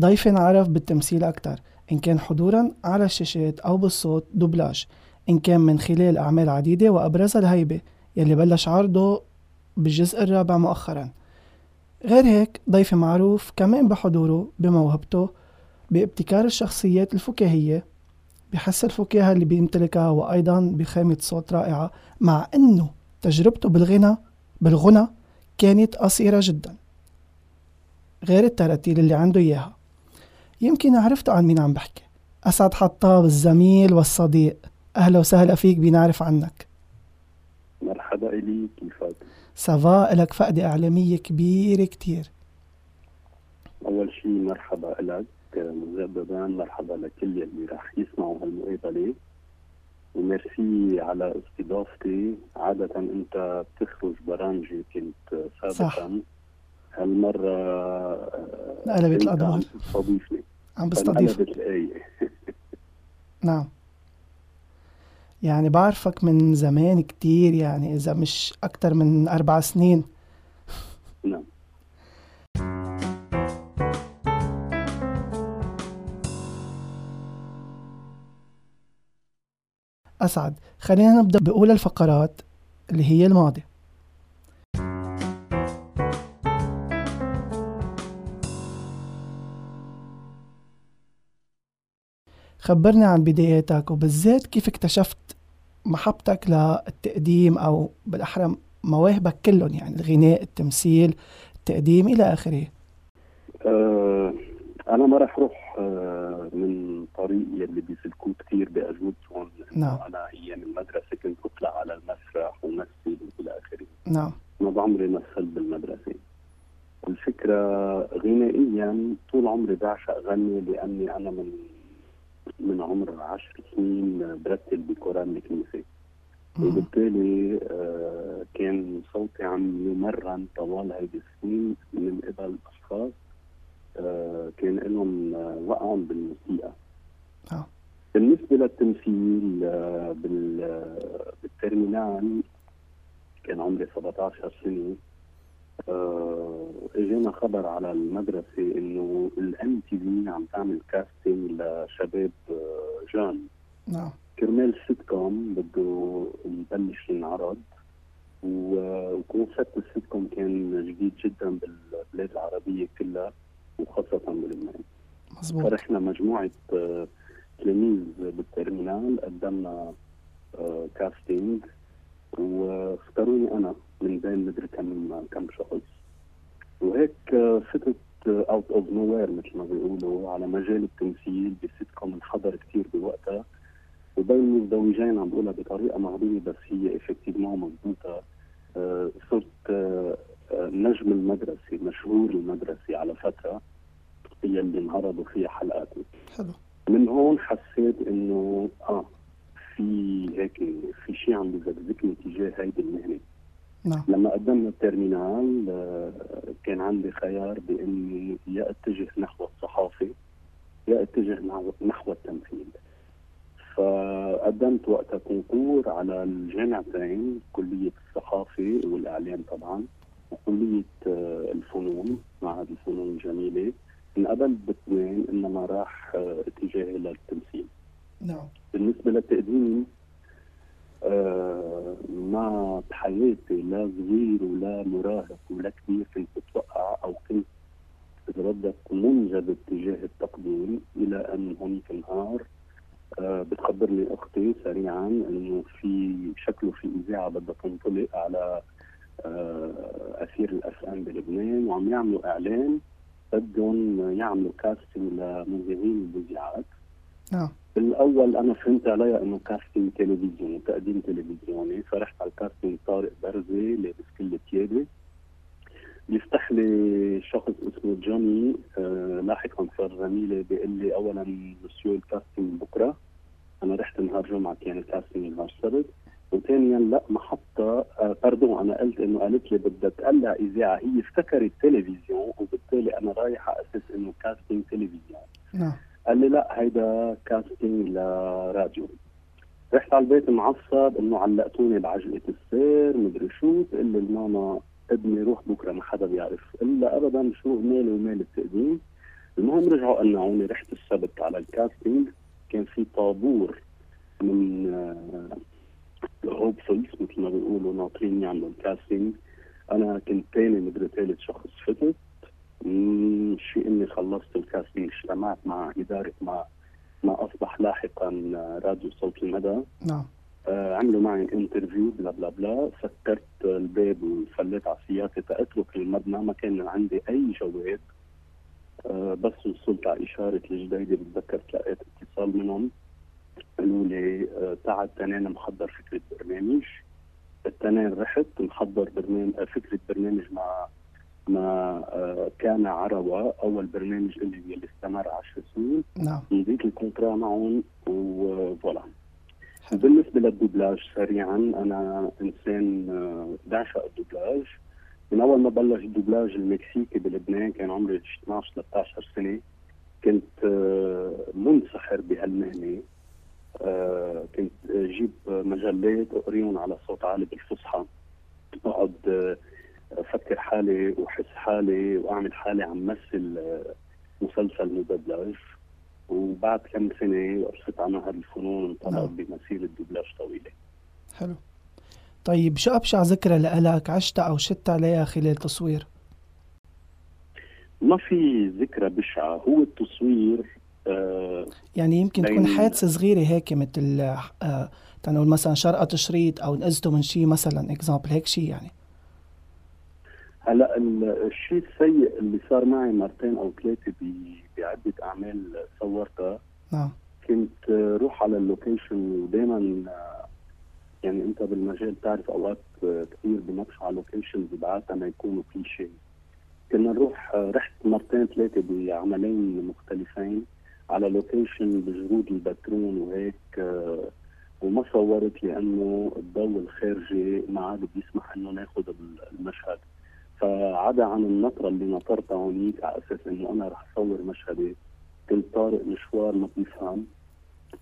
ضيفي انعرف بالتمثيل أكثر إن كان حضورا على الشاشات أو بالصوت دوبلاج إن كان من خلال أعمال عديدة وأبرزها الهيبة يلي بلش عرضه بالجزء الرابع مؤخرا. غير هيك ضيفي معروف كمان بحضوره بموهبته بابتكار الشخصيات الفكاهية بحس الفكاهة اللي بيمتلكها وأيضا بخامة صوت رائعة مع أنه تجربته بالغنى بالغنى كانت قصيرة جدا. غير التراتيل اللي عنده إياها. يمكن عرفتوا عن مين عم بحكي. أسعد حطاب الزميل والصديق. أهلا وسهلا فيك بنعرف عنك. مرحبا إلي كيفك؟ سافا لك فقدة إعلامية كبيرة كتير. أول شيء مرحبا لك مجددا مرحبا لكل اللي راح يسمعوا هالمقابلة. وميرسي على استضافتي. عادة أنت بتخرج برامجي كنت سابقا. صح. هالمرة قلبت الأدوار عم تستضيفني عم بستضيف. الآية. نعم. يعني بعرفك من زمان كتير يعني إذا مش أكتر من أربع سنين. نعم. أسعد خلينا نبدأ بأولى الفقرات اللي هي الماضي. خبرني عن بداياتك وبالذات كيف اكتشفت محبتك للتقديم أو بالأحرى مواهبك كلهم يعني الغناء التمثيل التقديم إلى آخره. أه أنا ما رح روح أه من طريق يلي بيسلكوه كثير بأجوبتهم نعم. أنا أيام المدرسة كنت أطلع على المسرح ومثل وإلى آخره. نعم. ما بعمري مثلت بالمدرسة. الفكرة غنائيا طول عمري بعشق غني لأني أنا من من عمر عشر سنين برتل بقرآن الكنيسة. وبالتالي آه كان صوتي عم يمرن طوال هيدي السنين من قبل أشخاص آه كان لهم آه وقعهم بالموسيقى. آه. بالنسبة للتمثيل بال terminale كان عمري 17 سنة. آه إجينا خبر على المدرسة إنه ال MTV عم تعمل casting لشباب آه jeunes. نعم. كرمال سيت كوم بده يبلش ينعرض و concept ال sitcom كان جديد جدا بالبلاد العربية كلها وخاصة بلبنان مظبوط. فرحنا مجموعة آه تلاميذ بال terminale قدمنا آه casting بين مدري كم كم شخص. وهيك فتت out of nowhere مثل ما بيقولوا على مجال التمثيل بسيت كوم انحضر كثير بوقتها. وبين مزدوجين عم بقولها بطريقة مغربيه بس هي effectivement مضبوطة. صرت نجم المدرسة مشهور المدرسة على فترة هي اللي انعرضوا فيها حلقاتي حلو. من هون حسيت إنه آه في هيك في شيء عم بزقزقني تجاه هيدي المهنة. نعم. لما قدمنا ال terminale كان عندي خيار بإني يا أتجه نحو الصحافة يا أتجه نحو التمثيل. فقدمت وقتها concours على الجامعتين كلية الصحافة والإعلام طبعا وكلية الفنون معهد الفنون الجميلة. انقبلت باثنين إنما راح اتجاهي للتمثيل. نعم. بالنسبة للتقديم آه ما بحياتي لا صغير ولا مراهق ولا كبير كنت بتوقع أو كنت بدك منجذب تجاه التقديم إلى أن هنيك نهار آه بتخبرني أختي سريعا إنه في شكله في إذاعة بدها تنطلق على آه أثير ال FM بلبنان وعم يعملوا إعلان بدهم يعملوا casting لمذيعين المذيعات نعم. بالأول أنا فهمت عليها إنه casting تلفزيوني تقديم تلفزيوني فرحت على ال casting طارق برزي لابس كل ثيابي بيفتح لي شخص اسمه جوني آه لاحقا صار زميلي بيقول لي اولا monsieur ال casting بكرة. أنا رحت نهار جمعة كان ال casting نهار السبت. وثانيا لا محطة آه أنا قلت إنه قالت لي بدها تقلع إذاعة. هي افتكرت تلفزيون وبالتالي أنا رايح أساس إنه casting تلفزيون. نعم. قال لي لا هيدا casting لراديو. رحت على البيت معصب إنه علقتوني بعجقة السير مدري شو تقول لي الماما ابني روح بكرة ما حدا بيعرف. الا ابدا شو مالي ومال التقديم المهم رجعوا قنعوني رحت السبت على ال casting كان في طابور من hopefuls مثل ما بيقولوا ناطرين يعملوا ال casting أنا كنت ثاني مدري ثالث شخص فتت شيء إني خلصت ال casting اجتمعت مع إدارة ما ما أصبح لاحقا راديو صوت المدى. نعم. آه عملوا معي interview blah blah blah. سكرت الباب وفليت على سيارتي تأترك المبنى ما كان عندي أي جواب. آه بس وصلت على إشارة الجديدة بتذكر لقيت اتصال منهم. قالوا لي آه تعال تنين محضر فكرة برنامج. التنين رحت محضر برنامج آه، فكرة برنامج مع ما آه، كان عروة أول برنامج اللي اللي استمر 10 سنين. نعم. مضيت ال contrat معهم و voilà بالنسبة للدوبلاج سريعا أنا إنسان آه، بعشق الدوبلاج. من أول ما بلش الدوبلاج المكسيكي بلبنان كان عمري 12 13 سنة. كنت آه، منسحر بهالمهنة. كنت جيب مجلات اقريهم على صوت عالي بالفصحى. اقعد أفكر حالي وأحس حالي وأعمل حالي عم مثل آه، مسلسل مدبلج وبعد كم سنة وقفت على معهد الفنون انطلقت نعم. بمسيره دبلاج طويلة حلو طيب شو أبشع ذكرى لك عشتها أو شدت عليها خلال تصوير؟ ما في ذكرى بشعة هو التصوير آه يعني يمكن تكون حادثة صغيرة هيك مثل آه تنقول مثلا شرقة شريط أو نقزته من شيء مثلا اكزامبل هيك شيء يعني هلا الشيء السيء اللي صار معي مرتين أو ثلاثة بعدة أعمال صورتها. نعم. كنت روح على ال location ودائما يعني أنت بالمجال بتعرف أوقات كثير بنقش على locations بعادة ما يكونوا كليشيه كنا نروح رحت مرتين ثلاثة بعملين مختلفين على location بجرود البترون وهيك وما صورت لأنه الضوء الخارجي ما عاد بيسمح إنه ناخذ المشهد. فعدا عن النطره اللي نطرتها هونيك على أساس إنه أنا رح اصور مشهدي كنت طارق مشوار ما بيفهم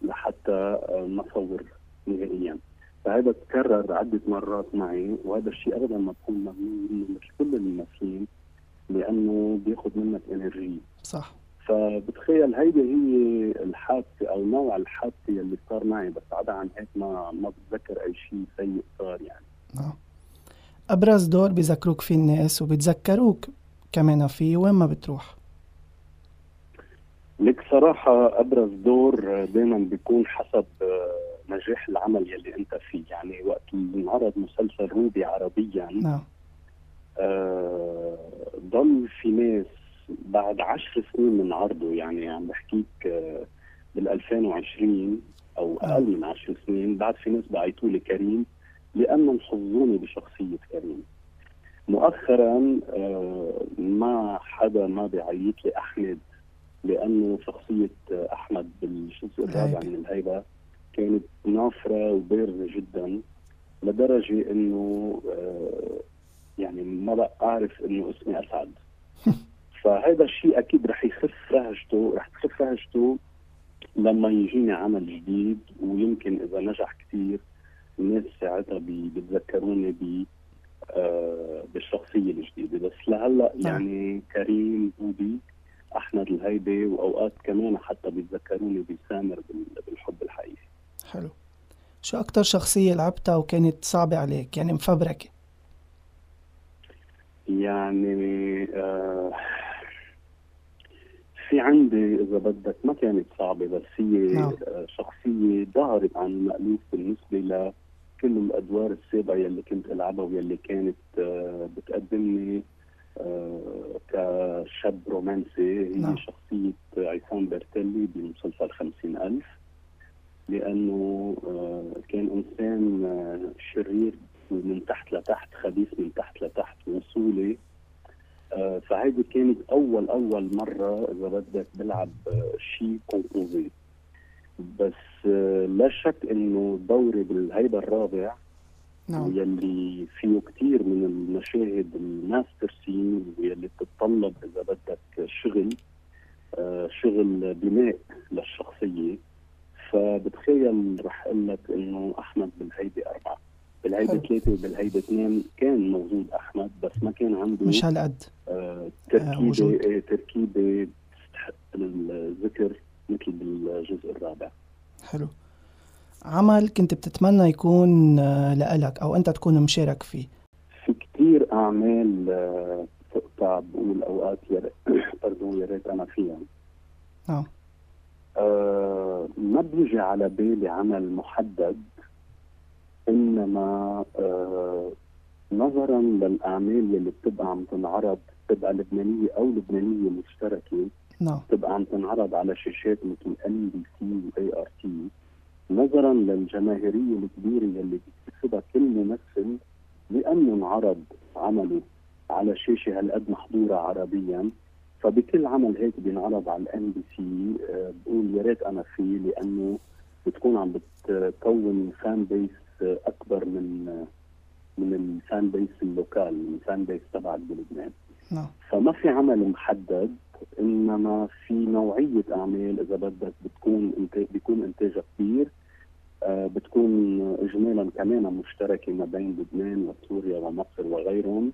لحتى آه، ما اصور نهائيا. فهذا تكرر عدة مرات معي وهذا الشيء ابدا ما بكون ممنون منه مثل كل الممثلين لأنه بياخذ منك إنرجي. صح. فبتخيل هيدي هي الحادثة أو نوع الحادثة اللي صار معي بس عدا عن هيك ما ما بتذكر أي شيء سيء صار يعني. نعم. أبرز دور بيذكروك فيه الناس وبتذكروك كمان فيه وين ما بتروح. لك صراحة أبرز دور دائما بيكون حسب نجاح العمل يلي أنت فيه. يعني وقت انعرض مسلسل روبي عربيا نعم. آه ضل في ناس بعد عشر سنين من عرضه. يعني عم بحكيك آه بال 2020 أو أقل من عشر سنين بعد في ناس بعيطوا لي كريم. لانهم حظوني بشخصية كريم. مؤخرا آه، ما حدا ما بيعيط لي احمد لأنه شخصية أحمد بالجزء الرابع من الهيبه كانت نافرة وبارزه جدا لدرجة إنه آه، يعني ما بقى أعرف إنه اسمي أسعد. فهذا الشيء أكيد رح يخف رهجته رح تخف رهجته لما يجيني عمل جديد ويمكن إذا نجح كثير الناس ساعتها بيتذكروني ب آه بالشخصية الجديدة. بس لهلأ. يعني كريم بودي أحمد الهيبة وأوقات كمان حتى بيتذكروني بسامر بالحب الحقيقي. حلو. شو أكثر شخصية لعبتها وكانت صعبة عليك؟ يعني مفبركة. يعني آه في عندي إذا بدك ما كانت صعبة بس هي نعم. شخصية ظهرت عن المالوف بالنسبة ل كل الأدوار السابقه يلي كنت ألعبها واللي كانت آه، بتقدمني آه، كشاب رومانسي هي نعم. شخصية عصام بيرتلي بمسلسل خمسين ألف لأنه آه، كان إنسان شرير من تحت لتحت خبيث من تحت لتحت وصولي فهيدي كانت أول أول مرة إذا بدك بلعب شيء composé بس آه، لا شك إنه دوري بالهيبة الرابع نعم. يلي فيه كثير من المشاهد ال master scene واللي بتتطلب إذا بدك شغل آه شغل بناء للشخصية. فبتخيل رح أقول لك إنه أحمد بالهيبة أربعة. بالهيبة ثلاثة وبالهيبة اثنين كان موجود أحمد بس ما كان عنده مش هالقد آه تركيبة آه تركيبة الذكر. مثل بالجزء الرابع. حلو. عمل كنت بتتمنى يكون آه، لإلك أو أنت تكون مشارك فيه. في كثير أعمال تقطع بقول أوقات يا يا ريت أنا فيها. نعم. آه ما بيجي على بالي عمل محدد إنما آه نظرا للأعمال اللي بتبقى عم تنعرض بتبقى لبنانية أو لبنانية مشتركة نعم. بتبقى عم تنعرض على شاشات مثل MBC و ART نظرا للجماهيرية الكبيرة اللي بيكتسبها كل ممثل لأنه انعرض عمله على شاشة هالقد محضورة عربيا. فبكل عمل هيك بينعرض على ال MBC بقول يا ريت أنا فيه لأنه بتكون عم بتكون fan base أكبر من من ال fan base ال local من ال fan base تبعك بلبنان نعم. فما في عمل محدد. إنما في نوعية أعمال إذا بدك بتكون انتاج بيكون انتاجها كبير آه بتكون اجمالا كمان مشتركة ما بين لبنان وسوريا ومصر وغيرهم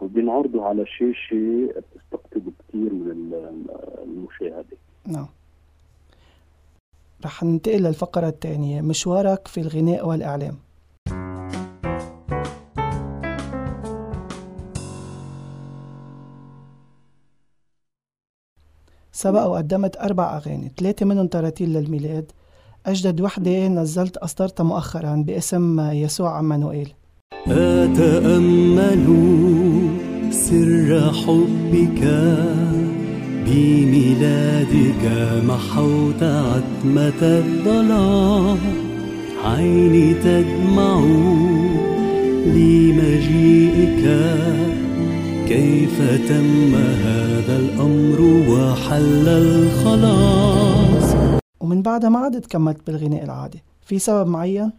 وبينعرضوا على شاشة بتستقطب كثير من المشاهدة. نعم. رح ننتقل للفقرة الثانية مشوارك في الغناء والإعلام سبق وقدمت أربع أغاني ثلاثة منهم تراتيل للميلاد. أجدد وحدة نزلت أصدرتها مؤخرا باسم يسوع عمانوئيل. أتأمل سر حبك بميلادك محوت عتمة الظلام عيني تدمع لمجيئك كيف تم هذا الأمر وحل الخلاص ومن بعدها ما عدت كملت بالغناء العادي في سبب معين؟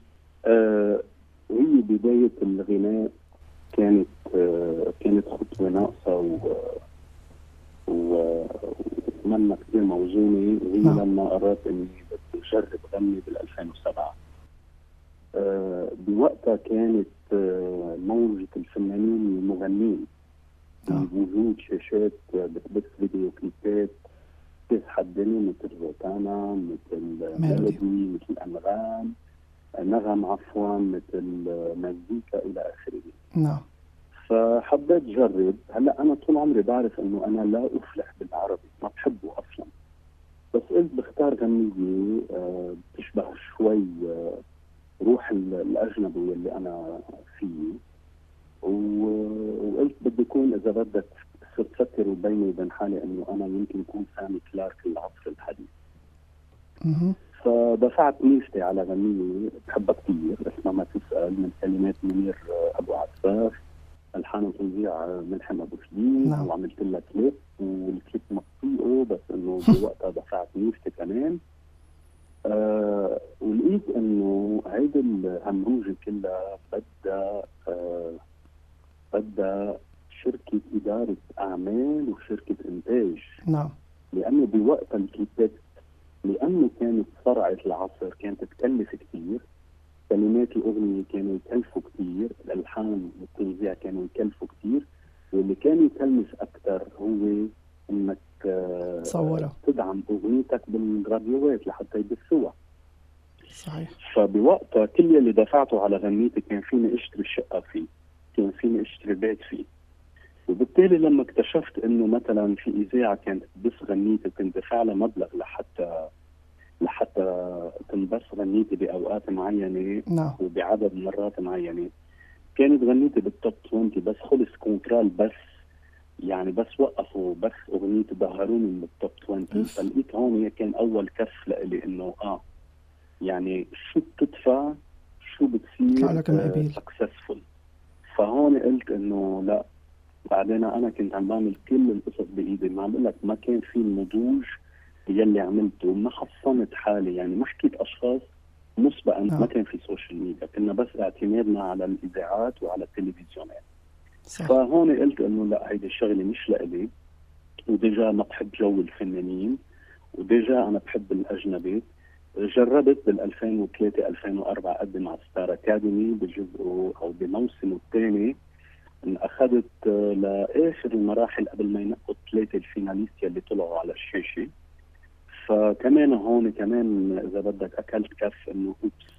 آه هي بداية الغناء كانت آه كانت خطوة ناقصة و ومنا كثير موزونة وهي نعم. لما قررت إني بدي اجرب غني بال 2007 آه بوقتها كانت آه موجة الفنانين المغنين بوجود شاشات بتبث فيديو كليبات تسحب الدنيا مثل روتانا مثل ميلودي. مثل أنغام. نغم عفوا مثل مزيكا إلى آخره. نعم. فحبيت جرب هلأ أنا طول عمري بعرف إنه أنا لا أفلح بالعربي. ما بحبه أصلا. بس قلت بختار غنية آه، بتشبه شوي آه، روح الأجنبي اللي أنا فيه. وقلت بدي يكون إذا بدك صرت فكر بيني وبين حالي إنه أنا يمكن أكون سامي كلارك العصر الحديث. فدفعت ميزتي على غنية بحبها كثير اسمها ما تسأل من كلمات منير أبو عفاف ألحان وتوزيع ملحم أبو شديد نعم. وعملت لها كليب والكليب مقطوعة بس إنه بوقتها دفعت ميزتي كمان آه ولقيت إنه هيدي الهمروجه كلها بدها آه بدها شركة إدارة أعمال وشركة إنتاج. نعم. لأنه بوقتها الكليبات لأنه كانت صرعة العصر كانت تكلف كثير كلمات الأغنية كانوا يكلفوا كثير الألحان والتوزيع كانوا يكلفوا كثير واللي كان يكلف أكثر هو إنك تصورها تدعم أغنيتك بالراديوات لحتى يبثوها صحيح. فبوقتها كل اللي دفعته على غنيتي كان فيني أشتري شقه فيه. كان فيني اشتري بيت فيه. وبالتالي لما اكتشفت إنه مثلا في إذاعة كانت تبث غنيتي كنت دافع لها مبلغ لحتى لحتى تنبث غنيتي بأوقات معينة نعم. وبعدد مرات معينة كانت غنيتي بال top 20 بس خلص contrat البث يعني بس وقفوا بث أغنيتي ظهروني من ال top 20 فلقيت هون كان أول كف لإلي إنه آه يعني شو بتدفع؟ شو بتصير؟ successful فهون قلت إنه لا. بعدين أنا كنت عم بعمل كل القصص بإيدي. ما عم بقول لك ما كان في نضوج يلي عملته. ما حصنت حالي. يعني ما حكيت أشخاص مسبقا ما كان في social media كنا بس اعتمادنا على الإذاعات وعلى التلفزيونات. صح. فهون قلت إنه لا هيدي الشغلة مش لإلي. و déjà ما بحب جو الفنانين. و déjà أنا بحب الأجنبي. جربت بال 2003 2004 اقدم على Star Academy بجزء أو بموسمه الثاني. أخذت لآخر المراحل قبل ما ينقوا الثلاثة ال finalistes يلي طلعوا على الشاشة. فكمان هون كمان إذا بدك أكلت كف إنه oops.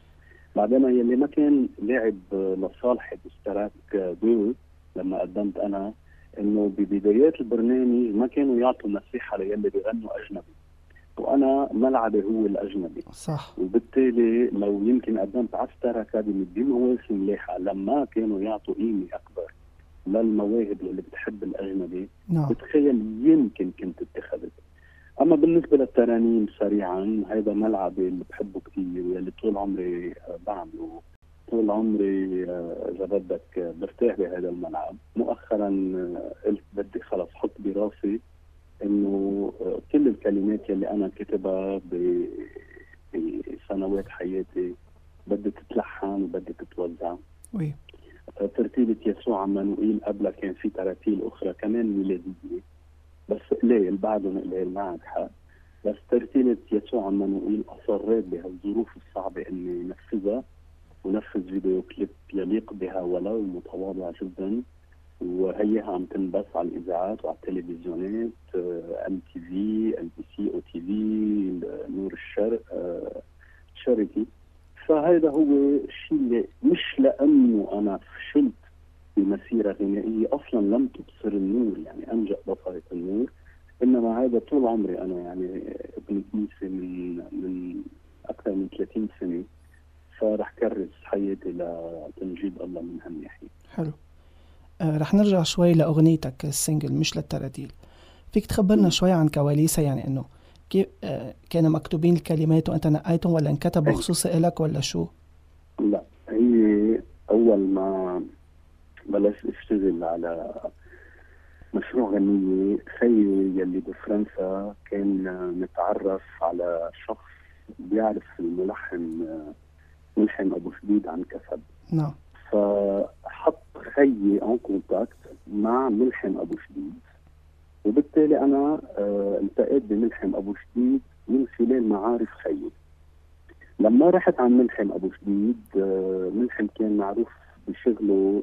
بعدين يلي ما كان لاعب لصالحي ب Star Ac deux لما قدمت أنا إنه ببدايات البرنامج ما كانوا يعطوا مساحه ليلي بيغنوا أجنبي. وأنا ملعبي هو الأجنبي. صح. وبالتالي لو يمكن قدمت على ستار اكاديمي بمواسم لاحقه لما كانوا يعطوا قيمة أكبر للمواهب اللي بتحب الأجنبي نعم. بتخيل يمكن كنت اتخذت. أما بالنسبة للترانيم سريعا هذا ملعبي اللي بحبه كثير واللي طول عمري آه، بعمله. طول عمري آه، إذا بدك برتاح بهذا الملعب. مؤخرا آه، قلت بدي خلص حط براسي إنه كل الكلمات يلي أنا كتبها بسنوات حياتي بدها تتلحن وبدها تتوزع. وي. ترتيبة يسوع عمانوئيل قبلها كان في تراتيل أخرى كمان ميلادية. بس قليل بعدهم قليل معك حق. بس ترتيبة يسوع عمانوئيل أصريت بهالظروف الصعبة إني نفذها ونفذ فيديو كليب يليق بها ولو متواضع جدا. وهيها عم تنبث على الإذاعات وعلى التلفزيونات ام تي في ام بي سي أو تي في نور الشرق Charity فهذا هو الشيء اللي مش لأنه أنا فشلت بمسيرة غنائية أصلا لم تبصر النور يعني أنجأ بصرت النور إنما هذا طول عمري أنا يعني ابن كنيسة من من أكثر من 30 سنة رح كرس حياتي لتمجيد الله من هالناحية. حلو رح نرجع شوي لأغنيتك السنجل مش للتراتيل فيك تخبرنا شوي عن كواليسها يعني إنه كيف آه كانوا مكتوبين الكلمات وأنت نقيتهم ولا انكتبوا خصوصي لك ولا شو؟ لا هي أول ما بلشت أشتغل على مشروع غنية خيي يلي بفرنسا كان متعرف على شخص بيعرف الملحن ملحن أبو شديد عن كسب. نعم. فحط خيي ان كونتاكت مع ملحن أبو شديد وبالتالي أنا آه التقيت بملحم أبو شديد من خلال معارف خيي. لما رحت عن ملحم أبو شديد آه ملحم كان معروف بشغله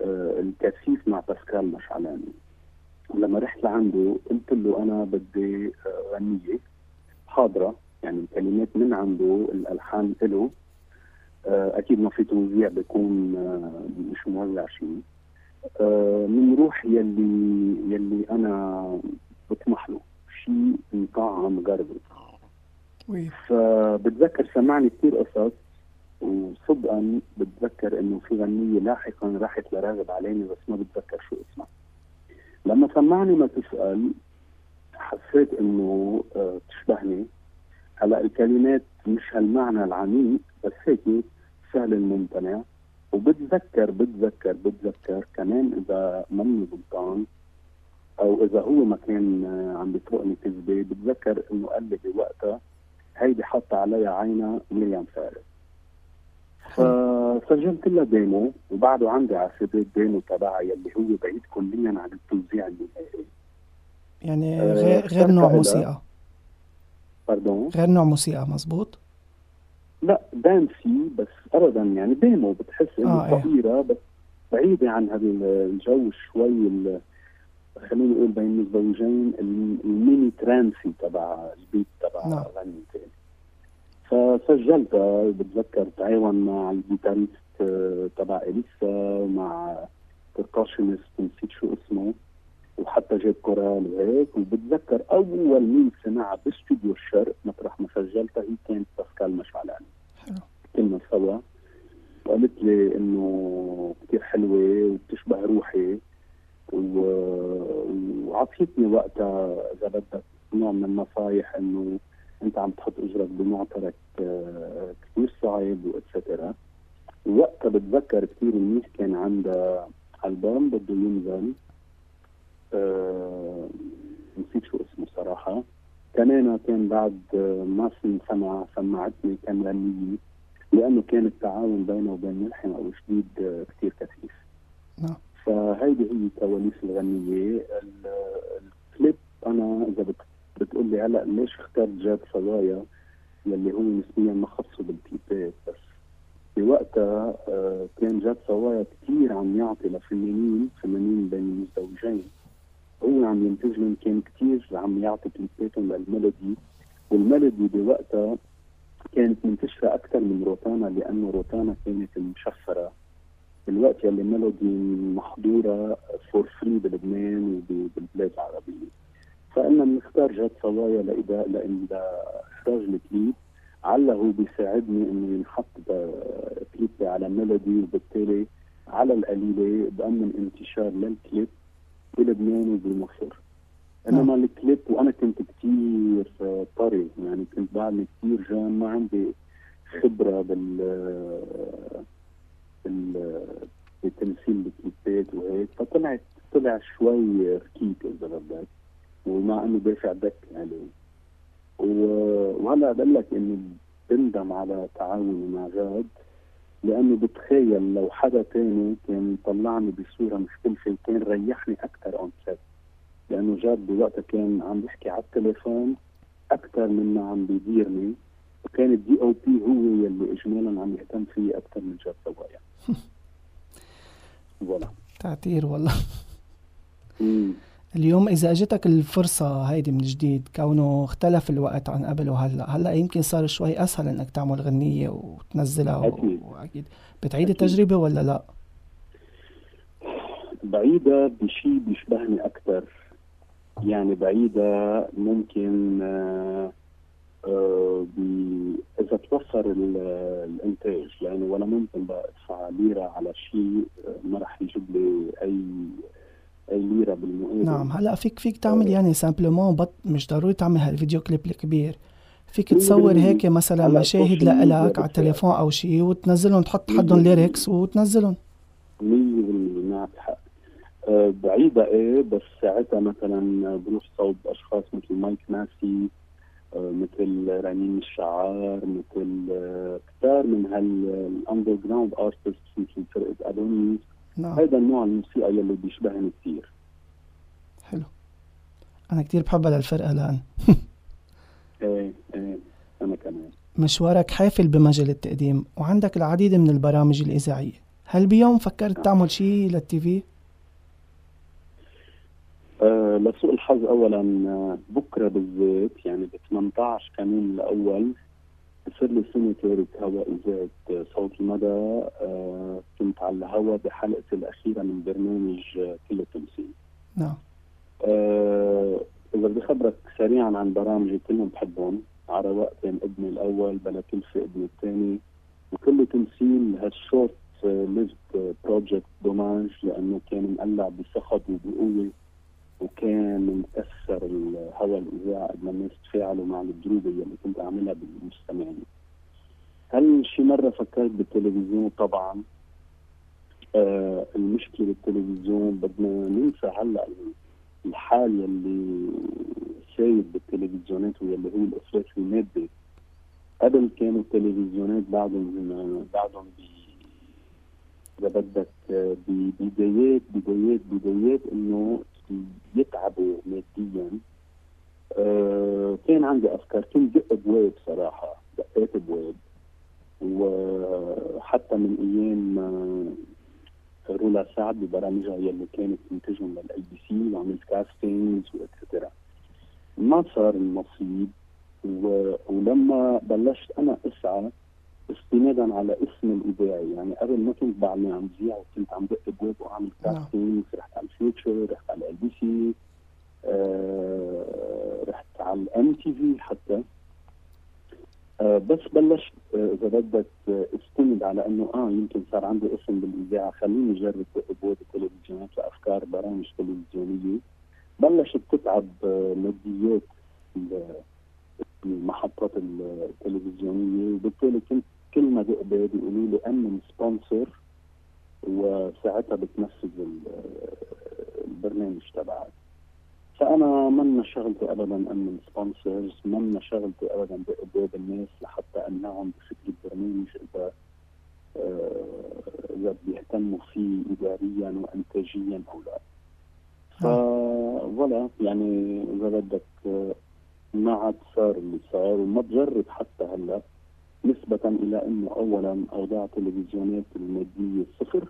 آه الكثيف مع باسكال مشعلاني. ولما رحت لعنده قلت له أنا بدي غنية حاضرة يعني الكلمات من عنده الألحان له أكيد ما في توزيع بيكون آه مش موزع شيء. من آه، روح يلي يلي أنا بطمح له شيء مطعم غربي. فبتذكر سمعني كثير قصص وصدقا بتذكر إنه في غنية لاحقا راحت لراغب عليني بس ما بتذكر شو اسمها. لما سمعني ما تسأل حسيت إنه آه تشبهني. هلأ الكلمات مش هالمعنى العميق بس هيك سهل الممتنع. وبتذكر بتذكر بتذكر كمان إذا ماني غلطان أو إذا هو ما كان عم بيطرقني كذبة بتذكر إنه قال لي بوقتها هيدي حاطه عليها عينها ميريام فارس فسجلت لها demo وبعده عندي على ال CD demo تبعها يلي هو بعيد كليا عن التوزيع النهائي. يعني آه، غير غير نوع موسيقى. pardon غير نوع موسيقى مزبوط لا dancy بس ابدا يعني demo بتحس إنه آه صغيره إيه. بس بعيدة عن هذا الجو شوي خليني أقول بين المزدوجين ال mini trancy تبع ال beat تبع نعم. غني تاني فسجلتها بتذكر تعاون مع ال guitariste آه، تبع إليسا مع percussionist نسيت شو اسمه وحتى جاب كورال وهيك. وبتذكر أول مين سمعها باستوديو الشرق مطرح ما سجلتها هي كانت باسكال مشعلاني كنا سوا. وقالت لي إنه كثير حلوة وبتشبه روحي. و... وعطيتني وقتها إذا بدك نوع من النصائح إنه أنت عم تحط أجرك بمعترك آه، كثير صعب و etcetera وقتها بتذكر كثير منيح كان عندها ألبوم بده ينزل. آه نسيت شو اسمه صراحة. كمان كان بعد ما سمع سمعتني كان غنية لأنه كان التعاون بينه وبين ملحم أو شديد آه، كثير كثيف. نعم. فهيدي هي كواليس الغنية. الكليب أنا إذا بتقول لي هلأ ليش اخترت جاد صوايا يلي هو نسبيا ما خصه بالكليبات بس. بوقتها آه، كان جاد صوايا كثير عم يعطي لفنانين فنانين بين المزدوجين هو عم ينتج لهم كان كثير عم يعطي كليباتهم للميلودي. والميلودي بوقتها كانت منتشرة أكثر من روتانا لأنه روتانا كانت مشفرة. بالوقت يلي ميلودي محطوطة for free بلبنان وبالبلاد العربية. فقلنا بنختار جاد صوايا لإداء لإخراج الكليب. علّه هو بيساعدني إنه ينحط كليبي على ميلودي وبالتالي على القليلة بأمن انتشار للكليب. بلبنان وبمصر انما نعم. الكليب وأنا كنت كثير طري يعني كنت بعدني كثير jeune ما عندي خبرة بال بال بتمثيل الكليبات وهيك. فطلعت طلع شوي ركيك إذا بدك ومع إنه دافع دك عليه. وهلا بقول لك إنه بندم على تعاوني مع جاد. لأنه بتخيل لو حدا تاني كان طلعني بصورة مختلفه كان ريحني أكثر on set لأنه جاد بوقتها كان عم يحكي على التليفون أكثر مما عم بيديرني وكان ال DOP هو يلي اجمالا عم يهتم فيه أكثر من جاد سوايا فوالا. تعتير والله. اليوم إذا أجتك الفرصة هيدي من جديد كونه اختلف الوقت عن قبل وهلأ هلأ يمكن صار شوي أسهل إنك تعمل غنية وتنزلها أكيد. وأكيد. بتعيد التجربة ولا لأ؟ بعيدة بشيء بيشبهني أكثر يعني بعيدة ممكن آه آه إذا توفر الإنتاج لأنه ولا ممكن بقى أدفع ليرة على شيء آه، ما راح يجيب لي أي أي ليره بالمقابل نعم هلا فيك فيك تعمل. يعني simplement but مش ضروري تعمل هالفيديو كليب الكبير. فيك تصور هيك مثلا مشاهد لإلك على التليفون أو شيء وتنزلهم تحط حدهم lyrics وتنزلهم. 100% معك حق أه بعيدة إيه بس ساعتها مثلا بروح صوب اشخاص مثل مايك ناسي أه مثل رنين الشعار مثل أه كثار من هال underground artist مثل فرقة ادونيس نعم. هذا النوع الموسيقى يلي بيشبهني كثير حلو. أنا كثير بحبها للفرقه الآن. إيه إيه أنا كمان. مشوارك حافل بمجال التقديم وعندك العديد من البرامج الإذاعية. هل بيوم فكرت تعمل شيء لل TV آه لسوء الحظ اولا آه، بكرة بالذات يعني ب 18 كانون الأول لي سنه تارك هواء اذاعه صوت المدى آه كنت على الهواء بحلقتي الأخيرة من برنامج كله تمثيل. نعم. آه إذا بدي خبرك سريعا عن برامجي كلهم بحبهم على وقتين ابني الأول بلا كلفه ابني الثاني وكله تمثيل هال short-lived project dommage لأنه كان مقلع بصخب وبقوة وكان مكسر الهواء ما الناس تفاعلوا مع الدروبه اللي كنت أعملها بالمستمعين. هل شي مرة فكرت بالتلفزيون؟ طبعا. آه المشكلة بالتلفزيون بدنا ننسى هلأ الحال يلي سايد بالتلفزيونات واللي هو الافراط المادي قبل كانوا التلفزيونات بعدهم بعدهم إذا بدك ببدايات بدايات بدايات إنه يتعبوا ماديا. آه كان عندي أفكار. كنت دق ابواب صراحة. دقيت ابواب وحتى من أيام رولا سعد ببرامجها يلي كانت تنتجهم لل LBC وعملت castings et cetera ما صار النصيب. ولما بلشت أنا أسعى استنادا على اسمي الاذاعي يعني قبل ما كنت بعدني عم بذيع وكنت عم دق ابواب وأعمل casting رحت على ال Future رحت على ال LBC آه رحت على ال MTV حتى. آه بس بلشت آه إذا بدك استند على إنه آه يمكن صار عندي اسم بالاذاعه خليني أجرب ابواب التلفزيونات وأفكار برامج تلفزيونية. بلشت تتعب ماديات المحطات التلفزيونية وبالتالي كنت كل ما بقبل بيقولوا لي امن sponsor وساعتها بتنفذ البرنامج تبعك. فأنا منا شغلتي ابدا امن sponsors منا شغلتي ابدا دق باب الناس لحتى أقنعهم بفكر البرنامج إذا إذا بيهتموا فيه اداريا وانتاجيا أو لا. ف voilà يعني إذا بدك ما عاد صار اللي صار وما بجرب حتى هلأ. نسبة إلى أنه أولا أوضاع التلفزيونات المادية صفر.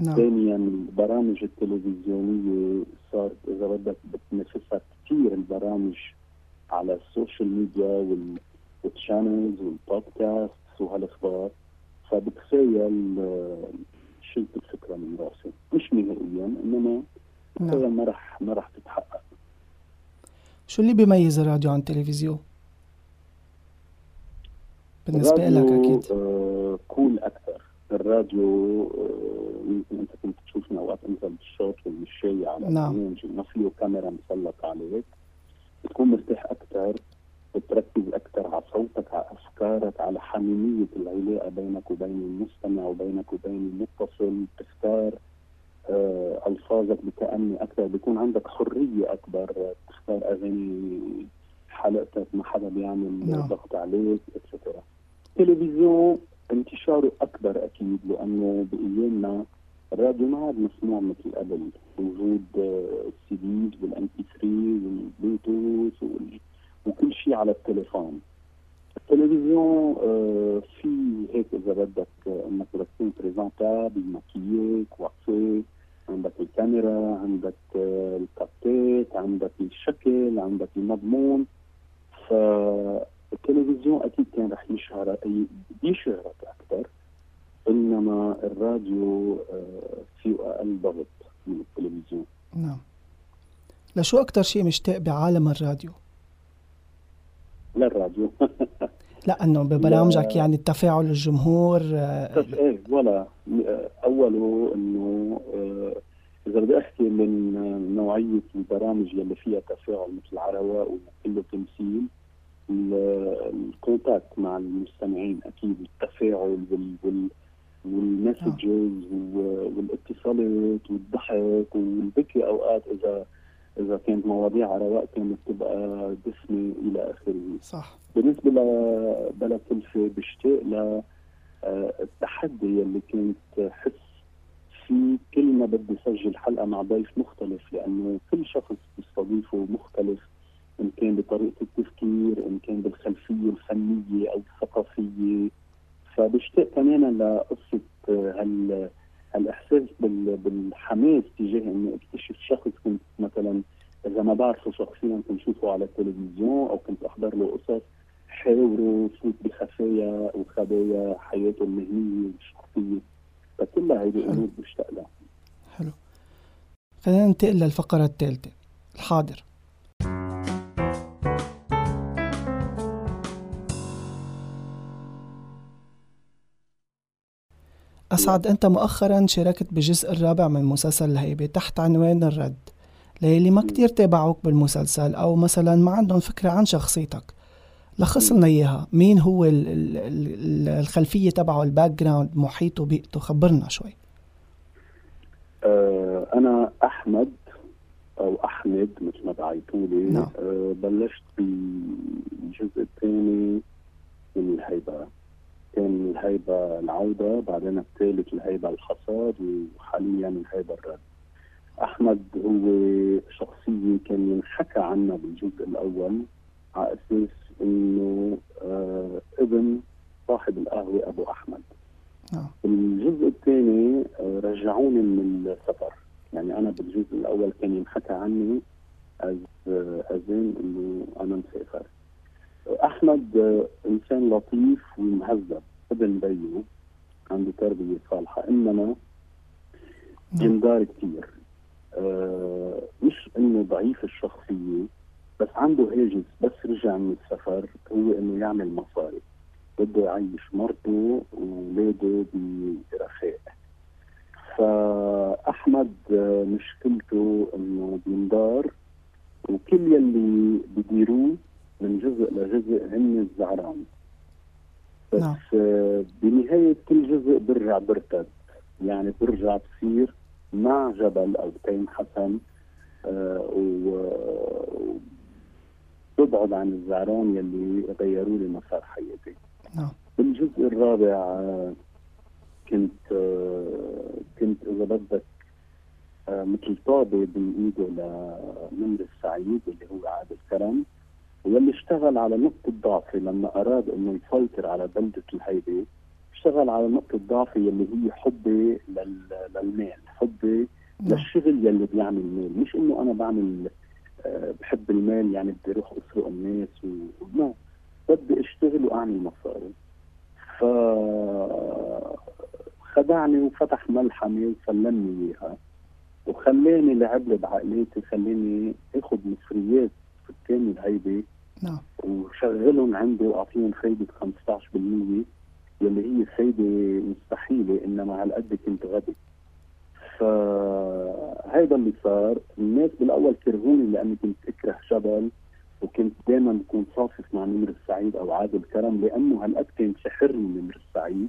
نعم. ثانيا البرامج التلفزيونية صارت إذا بدك بتنافسها كثير البرامج على ال social media وال وال channels وال podcast وهالأخبار. فبتخيل آه، شلت الفكرة من رأسي؟ مش نهائيا بتخيل نعم. ما رح ما رح تتحقق. شو اللي بيميز الراديو عن التلفزيون؟ بالنسبة لك الراديو، أكيد. آه كول أكثر. الراديو آه يمكن أنت كنت تشوفنا اوقات أنت بالشوط والمشاي على نعم. وما فيه كاميرا مسلط عليك بتكون مرتاح أكثر بتركز أكثر على صوتك على أفكارك على حميمية العلاقة بينك وبين المستمع وبينك وبين المتصل. بتختار آه ألفاظك بتأني أكثر. بيكون عندك حرية أكبر تختار أغاني حلقتك ما حدا بيعمل نعم. ضغط عليك et cetera التلفزيون انتشاره أكبر أكيد لأنه بأيامنا الراديو ما عاد مسموع مثل قبل. وجود ال CDs وال MP 3 والبلوتوث وال- وكل شيء على التليفون. التلفزيون آه، في هيك إذا بدك آه، إنك بدك تكون بريزونتابل ماكييك واقفه عندك الكاميرا عندك آه، الكابتات عندك الشكل عندك المضمون. فالتلفزيون أكيد كان رح يشهر يشهرك أكثر إنما الراديو آه، فيه أقل ضغط من التلفزيون نعم لشو أكتر شيء مشتاق بعالم الراديو؟ للراديو لا إنه ببرامجك. يعني التفاعل الجمهور آه، إيه ولا أوله إنه آه، إذا بدي أحكي من نوعية البرامج يلي فيها تفاعل مثل عرواق وكله تمثيل ال contact مع المستمعين أكيد التفاعل وال وال وال messages والاتصالات والضحك والبكي أوقات إذا إذا كانت مواضيع عرواء كانت تبقى دسمة إلى آخره. صح. بالنسبة لبلا كلفة بشتاق ل آه، التحدي يلي كنت حس في كل ما بدي سجل حلقة مع ضيف مختلف لأنه كل شخص بستضيفه مختلف. إن كان بطريقة التفكير إن كان بالخلفية الفنية أو الثقافية. فبشتاق تماما لقصة آه، هال هالإحساس بال- بالحماس تجاه إني أكتشف شخص كنت مثلا إذا ما بعرفه شخصيا كنت شوفه على التلفزيون أو كنت أحضر له قصص حاوره فوت بخفايا وخبايا حياته المهنية والشخصية. فكلها هيدي حلو. أمور بشتاق لها. حلو. خلينا ننتقل للفقرة الثالثة الحاضر. أسعد أنت مؤخرا شاركت بالجزء الرابع من مسلسل الهيبة تحت عنوان الرد. ليلي ما كتير تابعوك بالمسلسل أو مثلا ما عندهم فكرة عن شخصيتك. لخص لنا إياها. مين هو ال- ال- ال- الخلفية تبعه ال background محيطه بيئته؟ خبرنا شوي. آه أنا أحمد أو أحمد مثل ما بعيطولي. نعم. آه بلشت بالجزء الثاني من الهيبة. كان الهيبة العودة بعدين الثالث الهيبة الحصاد وحاليا الهيبة الرد أحمد هو شخصيه كان ينحكى عنها بالجزء الأول على أساس إنه آه ابن صاحب القهوة أبو أحمد. نعم الجزء الثاني آه، رجعوني من السفر. يعني أنا بالجزء الأول كان ينحكى عني از أزين إنه أنا مسافر. أحمد آه، إنسان لطيف ومهذب. ابن بيو عنده تربية صالحة. إنما نعم. جندار كثير. آه مش إنه ضعيف الشخصية بس عنده هاجس بس رجع من السفر هو إنه يعمل مصاري. بده يعيش مرته واولاده برخاء. فأحمد آه، مشكلته إنه بيندار وكل يلي بديروه من جزء لجزء هن الزعران. بس نعم. آه، بنهاية كل جزء برجع برتد. يعني برجع بصير مع جبل أو تيم حسن آه، و- وببعد عن الزعران يلي غيروا لي مسار حياتي. نعم. بالجزء الرابع آه، كنت آه، كنت إذا بدك مثل طابة بايده لمنذ السعيد اللي هو عادل كرم. واللي اشتغل على نقطة ضعفي لما أراد إنه يسيطر على بلدة الهيبة اشتغل على نقطة ضعفي اللي هي حبي لل- للمال حبي نعم. للشغل يلي بيعمل مال مش إنه أنا بعمل آه، بحب المال يعني بدي أروح أسرق الناس وما بدي أشتغل وأعمل مصاري. ف خدعني وفتح ملحمة وسلمني إياها وخلاني لعب لي بعقليتي خلاني آخذ مصريات سكان الهيبه نعم. وشغلهم عنده وأعطيهم فايدة 15% يلي هي فايدة مستحيلة إنما هالقد كنت غبي. فهيدا اللي صار الناس بالأول كرهوني لأني كنت أكره جبل وكنت دائما بكون صافف مع نمر السعيد أو عادل كرم لأنه هالقد كان سحرني نمر السعيد.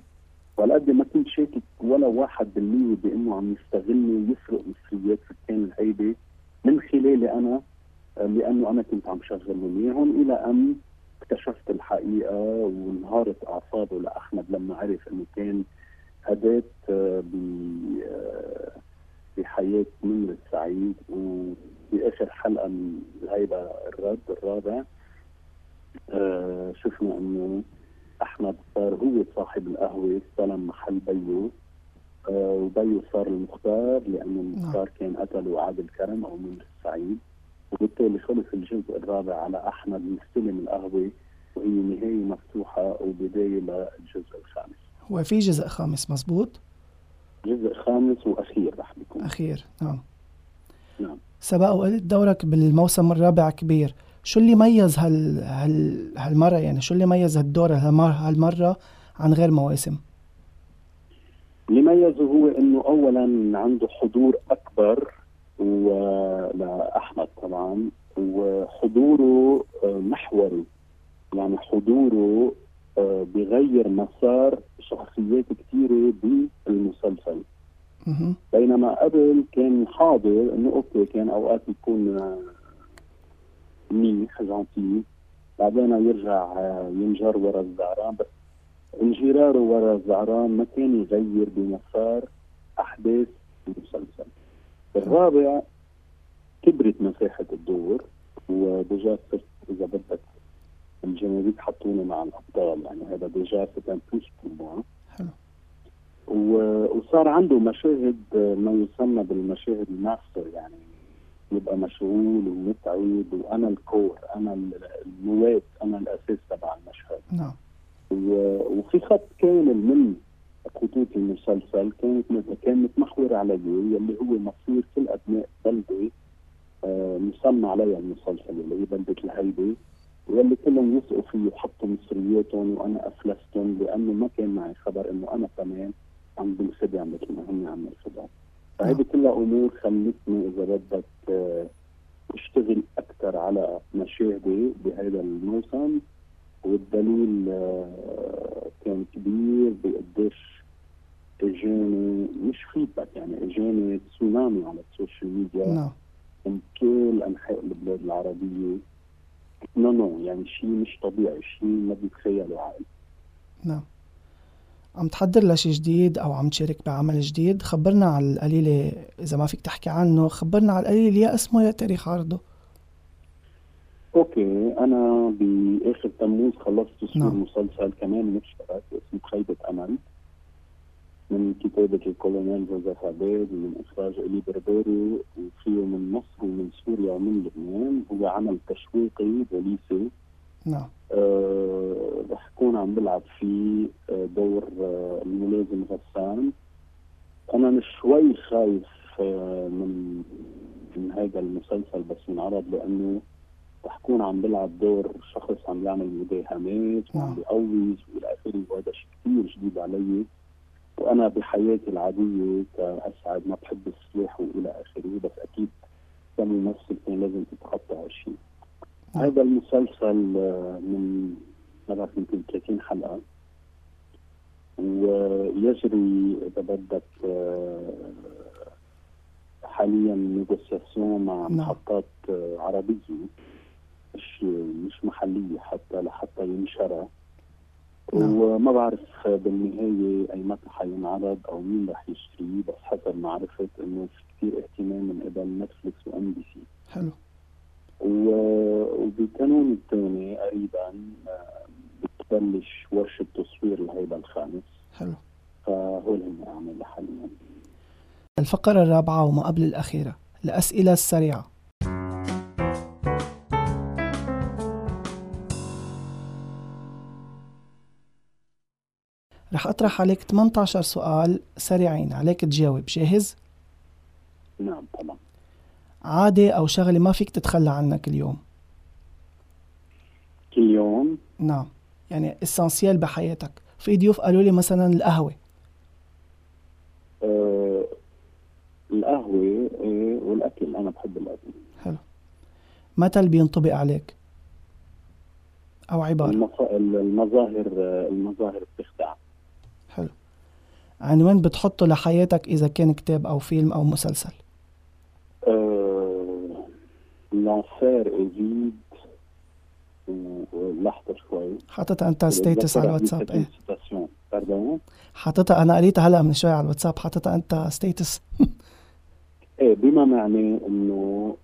وهالقد ما كنت شاكك ولا واحد بالمية بأنه عم يستغلني ويسرق مصريات سكان الهيبة. من خلالي أنا لأنه أنا كنت عم شغل اياهم إلى أن اكتشفت الحقيقة وانهارت أعصابه لأحمد لما عرف إنه كان أداة آه، آه، بحياة نمر السعيد وبآخر حلقة من هيدا الرد الرابع آه، شفنا إنه أحمد صار هو صاحب القهوة استلم محل بيو وبيو صار المختار لأنه المختار نعم. كان قتله عادل كرم أو نمر السعيد وبالتالي خلص الجزء الرابع على أحمد يستلم القهوه وهي نهاية مفتوحة وبدايه للجزء الخامس. وفي جزء خامس مزبوط؟ جزء خامس وأخير رح بيكون. أخير نعم. نعم. سبق وقلت دورك بالموسم الرابع كبير. شو اللي ميز هال هال هالمرة؟ يعني شو اللي ميز هالدور هالمرة عن غير مواسم؟ اللي ميزه هو إنه اولا عنده حضور أكبر ولاحمد طبعا وحضوره آه، محوري. يعني حضوره آه، بغير مسار شخصيات كثيره بالمسلسل. بينما قبل كان حاضر إنه أوكي كان أوقات يكون آه، منيح gentil بعدين يرجع ينجر ورا الزعران. بس انجراره ورا الزعران ما كان يغير بمسار أحداث المسلسل. الرابع كبرت مساحة الدور و déjà صرت إذا بدك الجماهير حطوني مع الأبطال يعني هذا déjà كان plus pour حلو. وصار عنده مشاهد ما يسمى بالمشاهد الماستر يعني يبقى مشغول ومتعب وأنا الكور أنا النواه أنا الأساس تبع المشهد. نعم. وفي خط كامل من خطوط المسلسل كانت كان متمحور علي يلي هو مصير كل أبناء بلده آه مسمى عليها المسلسل اللي هي بلدة الهيبة واللي كلهم يثقوا فيه وحطوا مصرياتهم وأنا أفلستهم لأنه ما كان معي خبر إنه أنا كمان عم بنخدع مثل ما هم عم ينخدعوا فهذه. كلها أمور خلتني إذا بدك آه أشتغل أكثر على مشاهدي بهذا الموسم والدليل آه، كان كبير بقديش اجاني مش feedback يعني اجاني تسونامي على ال social media. نعم. من كل أنحاء البلاد العربية. no no يعني شيء مش طبيعي شيء ما بيتخيله عقل. نعم. عم تحضر لشيء جديد أو عم تشارك بعمل جديد؟ خبرنا على القليلة إذا ما فيك تحكي عنه خبرنا على القليله يا اسمه يا تاريخ عرضه. okay أنا بآخر تموز خلصت تصوير نعم. مسلسل كمان مشترك اسمه خيبة أمل. من كتابة الكولونيل جوزيف عبيد ومن إخراج إلي بربيري وفيه من مصر ومن سوريا ومن لبنان. هو عمل تشويقي بوليسي. نعم. آه رح كون عم بلعب فيه آه، دور آه الملازم غسان. أنا مش شوي خايف آه من من هذا المسلسل بس ينعرض لأنه رح كون عم بلعب دور شخص عم يعمل مداهمات وعم نعم. بيقوز والى اخره وهذا شيء كثير جديد علي وأنا بحياتي العادية كاسعد ما بحب السلاح وإلى آخره بس أكيد كممثل كان لازم تتخطى هالشيء نعم. هذا المسلسل آه، من ما بعرف يمكن 30 حلقة ويجري إذا بدك آه، حاليا négociation مع نعم. محطات آه، عربية مش مش محلية حتى لحتى ينشرى. نعم. وما بعرف بالنهاية أي متى حينعرض أو مين رح يشتريه بس حسب ما عرفت إنه في كثير اهتمام من قبل Netflix و MBC حلو. وبالقانون الثاني قريبا آه، بتبلش ورشة تصوير لهيدا الخامس. حلو. فهول هم اعمال حاليا. الفقرة الرابعة وما قبل الأخيرة الأسئلة السريعة. رح أطرح عليك 18 سؤال سريعين. عليك تجاوب. جاهز؟ نعم طبعا عادة أو شغلة ما فيك تتخلى عنها كل يوم كل يوم؟ نعم. يعني اسانسيال بحياتك. في ضيوف قالوا لي مثلا القهوة. آه القهوة إيه والأكل. أنا بحب الأكل حلو. مثل بينطبق عليك؟ أو عبارة؟ المظاهر المظاهر بتخدع حلو عنوان بتحطه لحياتك إذا كان كتاب أو فيلم أو مسلسل؟ آه، l'enfer est vide ولحظة شوي. حاططها أنت status على الواتساب إيه. pardon حاططها أنا قريتها هلأ من شوي على الواتساب حاططها أنت status إيه بما معناه إنه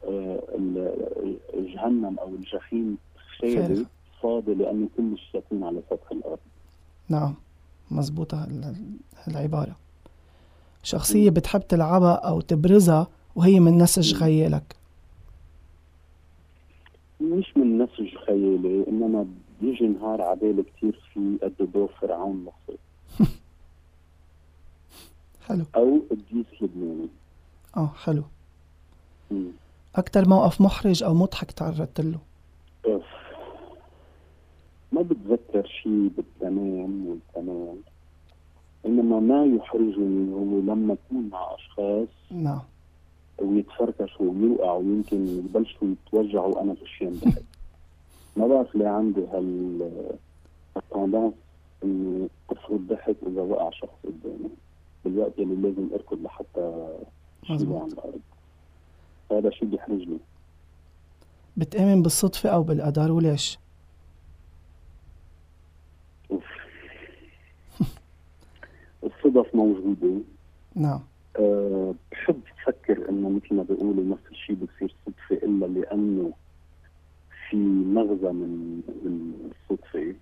ال- جهنم أو الجحيم. خالي فاضي لأنه كل الشياطين على سطح الأرض. نعم. مزبوطة ال- العبارة. شخصية بتحب تلعبها أو تبرزها وهي من نسج خيالك مش من نسج خيالي إنما بيجي نهار عبالي كتير في دور فرعون مصري. حلو. أو قديس لبناني. آه حلو. مم. أكتر موقف محرج أو مضحك تعرضت له؟ أوف. ما بتذكر شيء بالتمام والتمام إنما ما يحرجني هو لما أكون مع أشخاص نعم. ويتفركشوا ويوقعوا ويمكن يبلشوا يتوجعوا وأنا غشيان ضحك ما بعرف ليه عندي هال التندنس اني افرض ضحك إذا وقع شخص قدامي. بالوقت اللي لازم أركض لحتى شيله مزبوط. عن الأرض هذا شيء بيحرجني. بتآمن بالصدفة أو بالقدر وليش؟ أوف. الصدف موجودة. نعم. أه بحب أفكر إنه مثل ما بيقولوا نفس الشيء بصير صدفة إلا لأنه في مغزى من من الصدفة.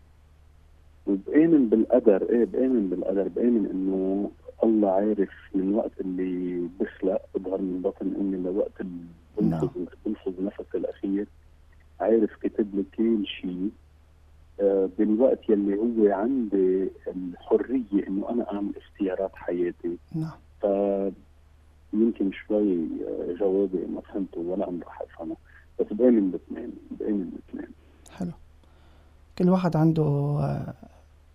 وبآمن بالقدر إيه بآمن بالقدر بآمن إنه الله عارف من وقت اللي بخلق بظهر من بطن أمي لوقت اللي بلفظ بلفظ نفس الأخير عارف كتب لي كل شيء بالوقت يلي هو عندي الحرية إنه أنا أعمل اختيارات حياتي. نعم. فيمكن شوي آه، جوابي ما فهمته ولا أنا رح افهمه بس بآمن باثنين بآمن باثنين حلو. كل واحد عنده آه،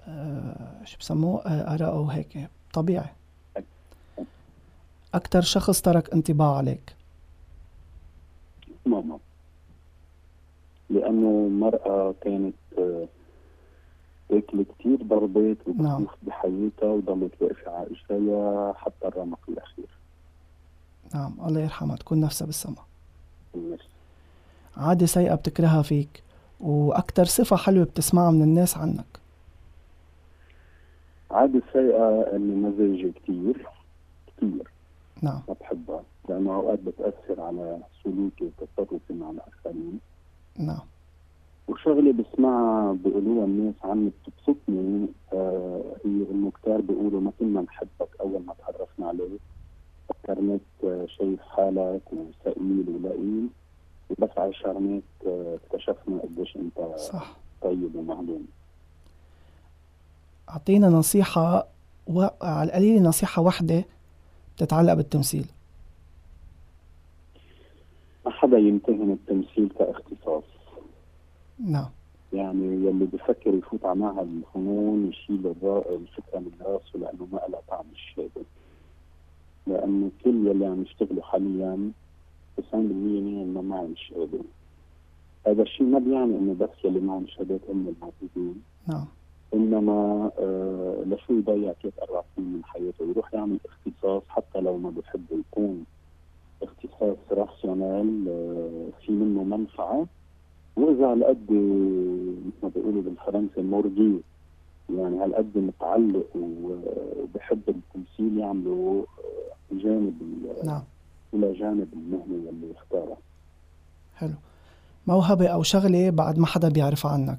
آه، شو بسموه؟ آه، آراءه وهيك طبيعي. أكتر شخص ترك انطباع عليك. ماما لأنه مرأة كانت آه، تاكل كتير ضربات نعم. وبتوف بحياتها وضلت واقفة على إجريها حتى الرمق الأخير. نعم الله يرحمها تكون نفسها بالسما عادة سيئة بتكرهها فيك وأكتر صفة حلوة بتسمعها من الناس عنك. عادة سيئة إني مزاجي كتير كتير. نعم. ما بحبها لأنه أوقات بتأثر على سلوكي وتصرفي مع الآخرين. نعم. وشغلة بسمعها بيقولوها الناس عني بتبسطني. آه هي انه كتار بيقولوا ما كنا نحبك أول ما تعرفنا عليك فكرناك آه شايف حالك وثقيل ولئيم وبس على آه اكتشفنا قديش أنت صح. طيب ومهضوم. أعطينا نصيحة و... على القليل نصيحة واحدة بتتعلق بالتمثيل. حدا يمتهن التمثيل كاختصاص؟ نعم. يعني يلي بفكر يفوت على معهد الفنون يشيل الفكرة من راسه لأنه ما لها طعم الشهاده لأنه كل يلي عم يشتغلوا حاليا 90% منهم ما معهم شهاده هذا الشيء ما بيعني إنه بس يلي معهم شهادات هم الموجودين نعم. إنما آه لشو يضيع ثلاث أربع سنين من حياته؟ يروح يعمل اختصاص حتى لو ما بحب يكون. اختصاص راسيونال آه في منه منفعة. وإذا على قد مثل ما بيقولوا بالفرنسي مورجي يعني هالقد متعلق وبحب التمثيل يعملوا آه، جانب نعم. إلى جانب المهنة اللي اختارها حلو. موهبة أو شغلة بعد ما حدا بيعرفها عنك؟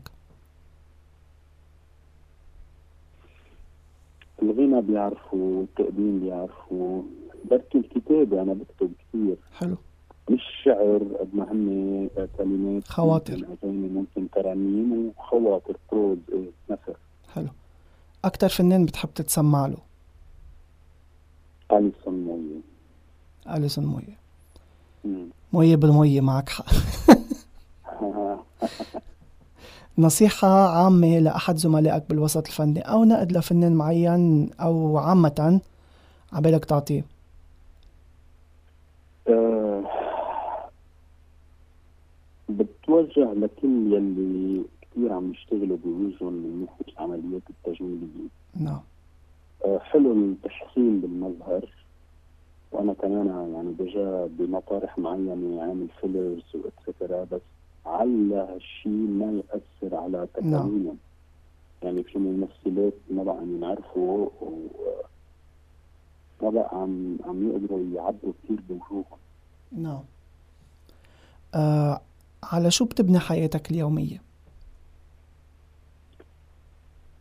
الغنى بيعرفوا التقديم بيعرفوا. بركي الكتابة أنا بكتب كثير حلو. مش شعر قد ما هن كلمات خواطر. ممكن ممكن ترانيم وخواطر بروز إيه نثر حلو. أكتر فنان بتحب تتسمع له؟ أليسون موية. أليسون موية. موية بالمية معك حق. نصيحة عامة لأحد زملائك بالوسط الفني أو نقد لفنان معين أو عامة عبالك تعطيه؟ آه، بتوجه لكل يلي كثير عم يشتغلوا بوجههم من ناحية العمليات التجميلية نعم. آه، حلو التحسين بالمظهر. وأنا كمان يعني déjà بمطارح معينة عامل fillers و et cetera بس على هالشيء ما يأثر على تكوينهم. يعني في ممثلات ما بقى عم ينعرفوا و ما بقى عم عم يقدروا يعبوا كثير بوجوههم. نعم. آه على شو بتبني حياتك اليومية؟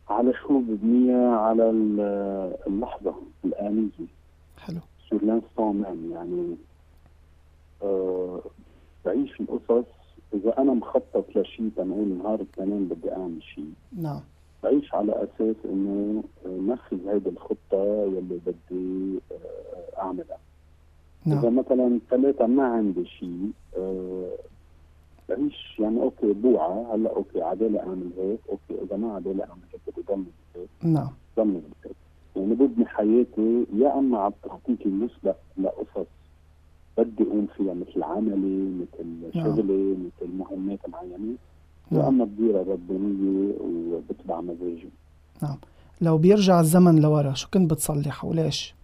على شو ببنيها؟ على ال- اللحظة الآنية. حلو. سور لانستون ميم يعني آه بعيش القصص. إذا أنا مخطط لشيء تنقول نهار الاثنين بدي أعمل شيء نعم. بعيش على أساس إنه نفذ هيدي الخطة يلي بدي آه، اعملها إذا نعم مثلا ثلاثة ما عندي شيء آه، بعيش يعني okay بوعى هلأ okay عبالي أعمل هيك. okay إذا ما عبالي أعمل هيك بدي ضل هيك نعم. ضل هيك يعني ببني حياتي يا أما على التخطيط المسبق لقصص بدي أقوم فيها مثل عملي مثل نعم. شغلي مثل مهمات معينة. يا نعم. أما بديرها ربانيه وبتبع مزاجي. لو بيرجع الزمن لورا شو كنت بتصلح وليش؟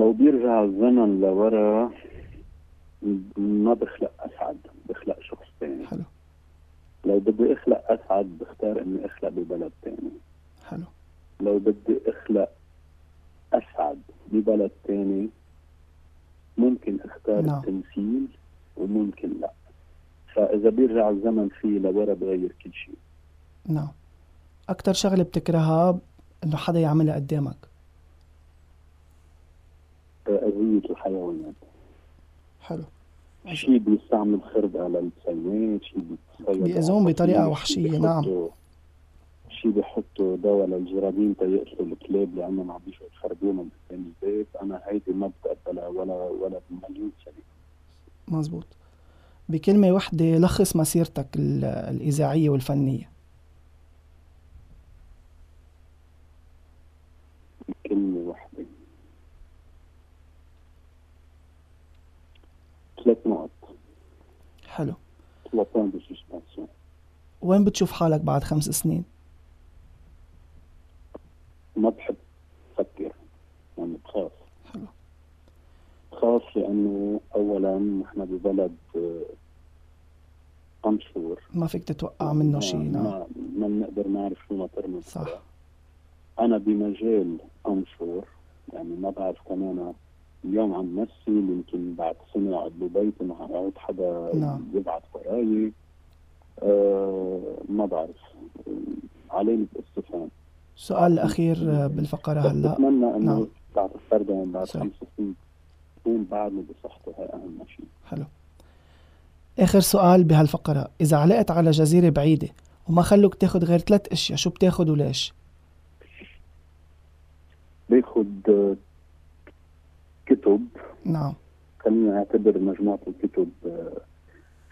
لو بيرجع الزمن لورا ما بخلق أسعد بخلق شخص ثاني حلو. لو بدي أخلق أسعد بختار إني أخلق ببلد ثاني حلو. لو بدي أخلق أسعد ببلد ثاني ممكن أختار نعم. التمثيل وممكن لا. فإذا بيرجع الزمن فيه لورا بغير كل شيء. نعم. أكتر شغلة بتكرهها إنه حدا يعملها قدامك. الحيوانات حلو. شيء بيستعمل خربقة للبسينات شيء بيتصيد بيأذون وحشية، شي نعم. شيء بيحطوا دواء للجرادين تيقتلوا الكلاب لانهم عم بيجوا يخربوهم قدام البيت. أنا هيدي ما بتقبلها ولا ولا بمليون سنة. مزبوط. بكلمة واحدة لخص مسيرتك ال- الإذاعية ثلاث نقط. حلو. وين بتشوف حالك بعد خمس سنين؟ ما بحب أفكر. يعني بخاف. حلو. خاص لأنه اولا نحن ببلد آه، قنشور ما فيك تتوقع منه شيء نعم. ما بنقدر نعرف شو مطر من صح. أنا بمجال انشور يعني ما بعرف كمان اليوم عم مثل يمكن بعد سنة اقعد ببيت إنه حدا نعم. يبعث وراي أه ما بعرف علامة استفهام السؤال الأخير آه، بالفقرة هلا بتمنى إنه نعم. بعد فردا بعد. خمس سنين تكون بعدني بصحته هاي أهم شيء حلو آخر سؤال بهالفقرة إذا علقت على جزيرة بعيدة وما خلوك تاخد غير ثلاث أشياء شو بتاخد وليش؟ باخد آه، كتب نعم. خليني أعتبر مجموعة الكتب آه،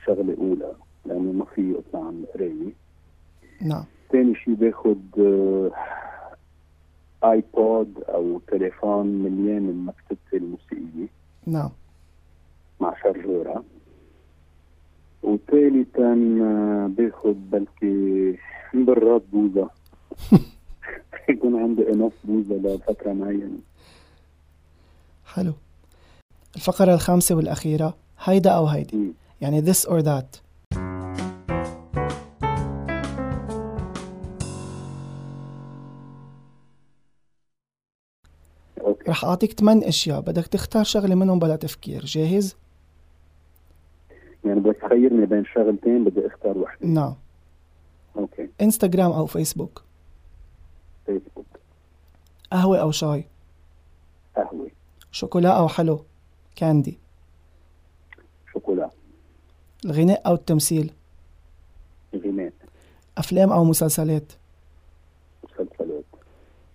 شغلة أولى لأنه ما في أطلع عن القراية. نعم. ثاني شيء باخد آه، ايبود أو تليفون مليان من مكتبتي الموسيقية. نعم. مع شرجورة وثالثا باخد بلكي براد بوزة يكون عندي انف بوزة لفترة معينة. حلو. الفقرة الخامسة والأخيرة هيدا أو هيدي. يعني this or that. رح أعطيك ثمان أشياء. بدك تختار شغلة منهم بلا تفكير. جاهز؟ يعني بس خيرني بين شغلتين بدي أختار وحدة. نعم. okay. Instagram أو Facebook Facebook قهوة أو شاي؟ قهوة. شوكولا أو حلو candy؟ شوكولا. الغناء أو التمثيل؟ غناء. أفلام أو مسلسلات؟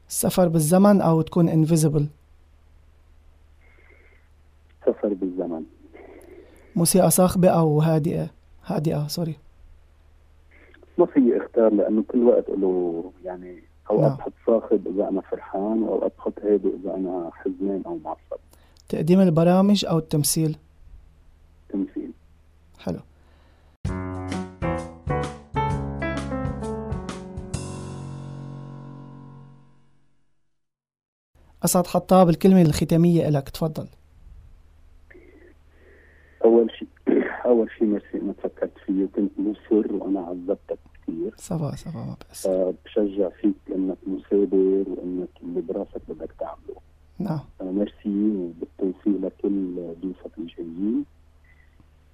سفر بالزمن أو تكون invisible سفر بالزمن. موسيقى صاخبة أو هادئة؟ هادئة sorry ما في اختار لأنه كل وقت له يعني اوقات نعم. بحط صاخب إذا أنا فرحان واوقات بحط هادئ إذا أنا حزنان أو معصب. تقديم البرامج أو التمثيل؟ تمثيل. حلو. أسعد حطاب الكلمة الختامية إلك تفضل. أول شيء أول شيء ميرسي انك فكرت فيه وكنت مصر وأنا عذبتك كثير. صفا صفا ما بأس بشجع فيك انك مثابر وإنك اللي براسك بدك تعمله. نعم. آه، ميرسي وبالتوفيق لكل ضيوفك الجايين.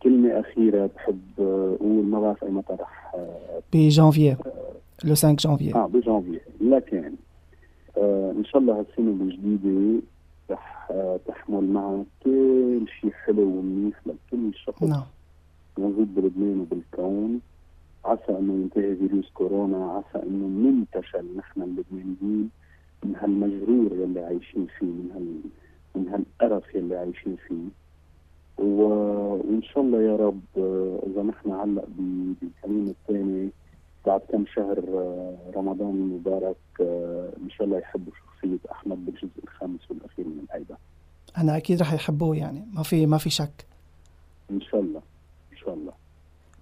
كلمة أخيرة بحب آه، أقول ما بعرف أي متى رح آه، بجانفيي لو 5 جانفيي آه بجانفي لكن آه إن شاء الله هالسنة الجديدة رح آه تحمل معها كل شيء حلو ومنيح لكل شخص. نعم. موجود بلبنان وبالكون. عسى إنه ينتهي فيروس كورونا. عسى إنه ننتشل نحن اللبنانيين من هالمجرور يلي عايشين فيه من هال من هالقرف يلي عايشين فيه. و... وإن شاء الله يا رب آه، إذا نحن هلأ بالكمين الثاني بعد كم شهر آه، رمضان المبارك آه، إن شاء الله يحبوا شخصية أحمد بالجزء الخامس والأخير من الايضا أنا أكيد رح يحبوه يعني. ما في ما في شك. إن شاء الله. شاء الله.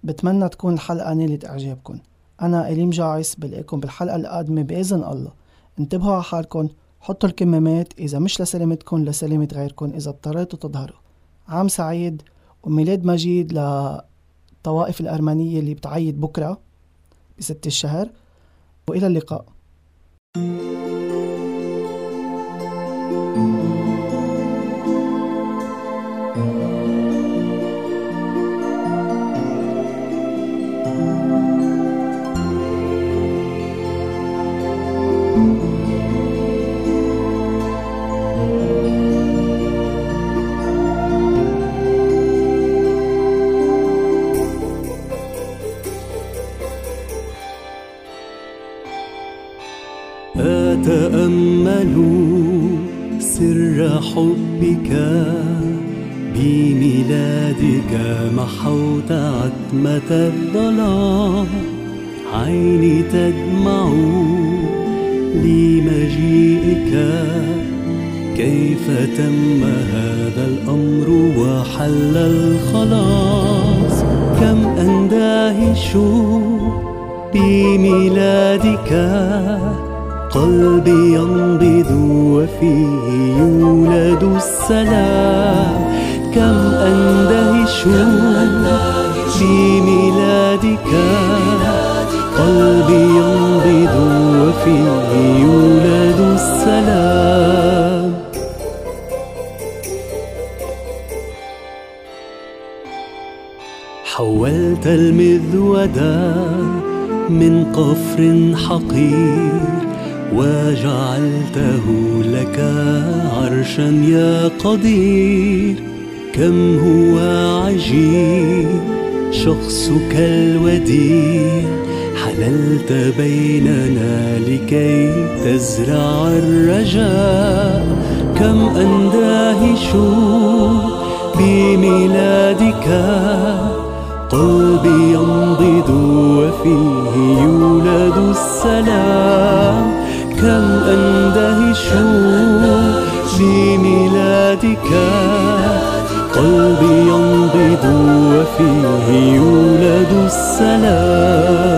بتمنى تكون الحلقة نالت إعجابكم أنا إليم جاعس بلاقيكم بالحلقة القادمة بإذن الله. انتبهوا على حالكم حطوا الكمامات إذا مش لسلامتكم لسلامة غيركم إذا اضطريتوا تظهروا. عام سعيد وميلاد مجيد للطوائف الأرمنية اللي بتعيد بكرة بست الشهر وإلى اللقاء. أتأمل حولت المذودة من قفر حقير وجعلته لك عرشا يا قدير. كم هو عجيب شخصك الوديع. حللت بيننا لكي تزرع الرجاء. كم أندهش بميلادك قلبي ينبض وفيه يولد السلام. كم أندهش بميلادك قلبي ينبض وفيه يولد السلام.